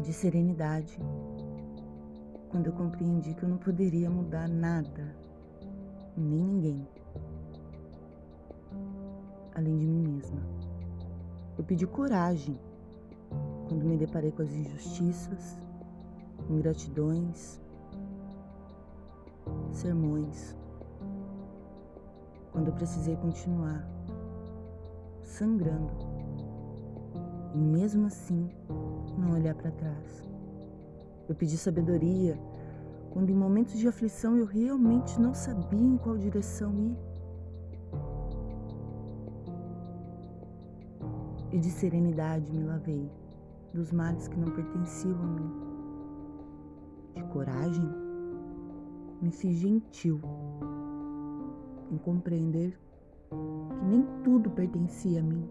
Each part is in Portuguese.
de serenidade. Quando eu compreendi que eu não poderia mudar nada, nem ninguém, além de mim mesma. Eu pedi coragem quando me deparei com as injustiças, ingratidões, sermões, quando eu precisei continuar sangrando. E mesmo assim não olhar para trás. Eu pedi sabedoria quando em momentos de aflição eu realmente não sabia em qual direção ir. E de serenidade me lavei dos males que não pertenciam a mim. De coragem, me fiz gentil em compreender que nem tudo pertencia a mim.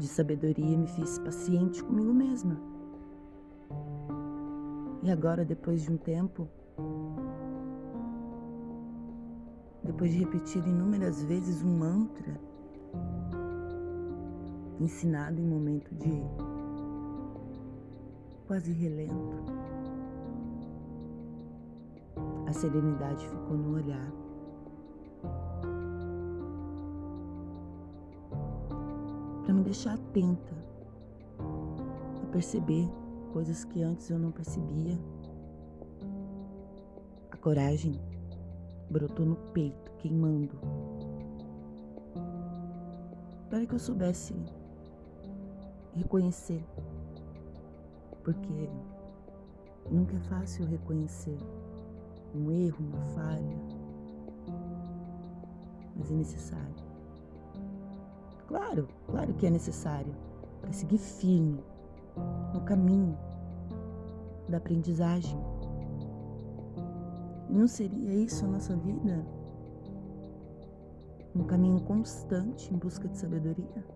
De sabedoria, me fiz paciente comigo mesma. E agora, depois de um tempo, depois de repetir inúmeras vezes um mantra, ensinado em momento de quase relento, a serenidade ficou no olhar. Para me deixar atenta a perceber coisas que antes eu não percebia. A coragem brotou no peito, queimando, para que eu soubesse reconhecer, porque nunca é fácil reconhecer um erro, uma falha, mas é necessário. Claro, claro que é necessário para seguir firme no caminho da aprendizagem. Não seria isso a nossa vida? Um caminho constante em busca de sabedoria?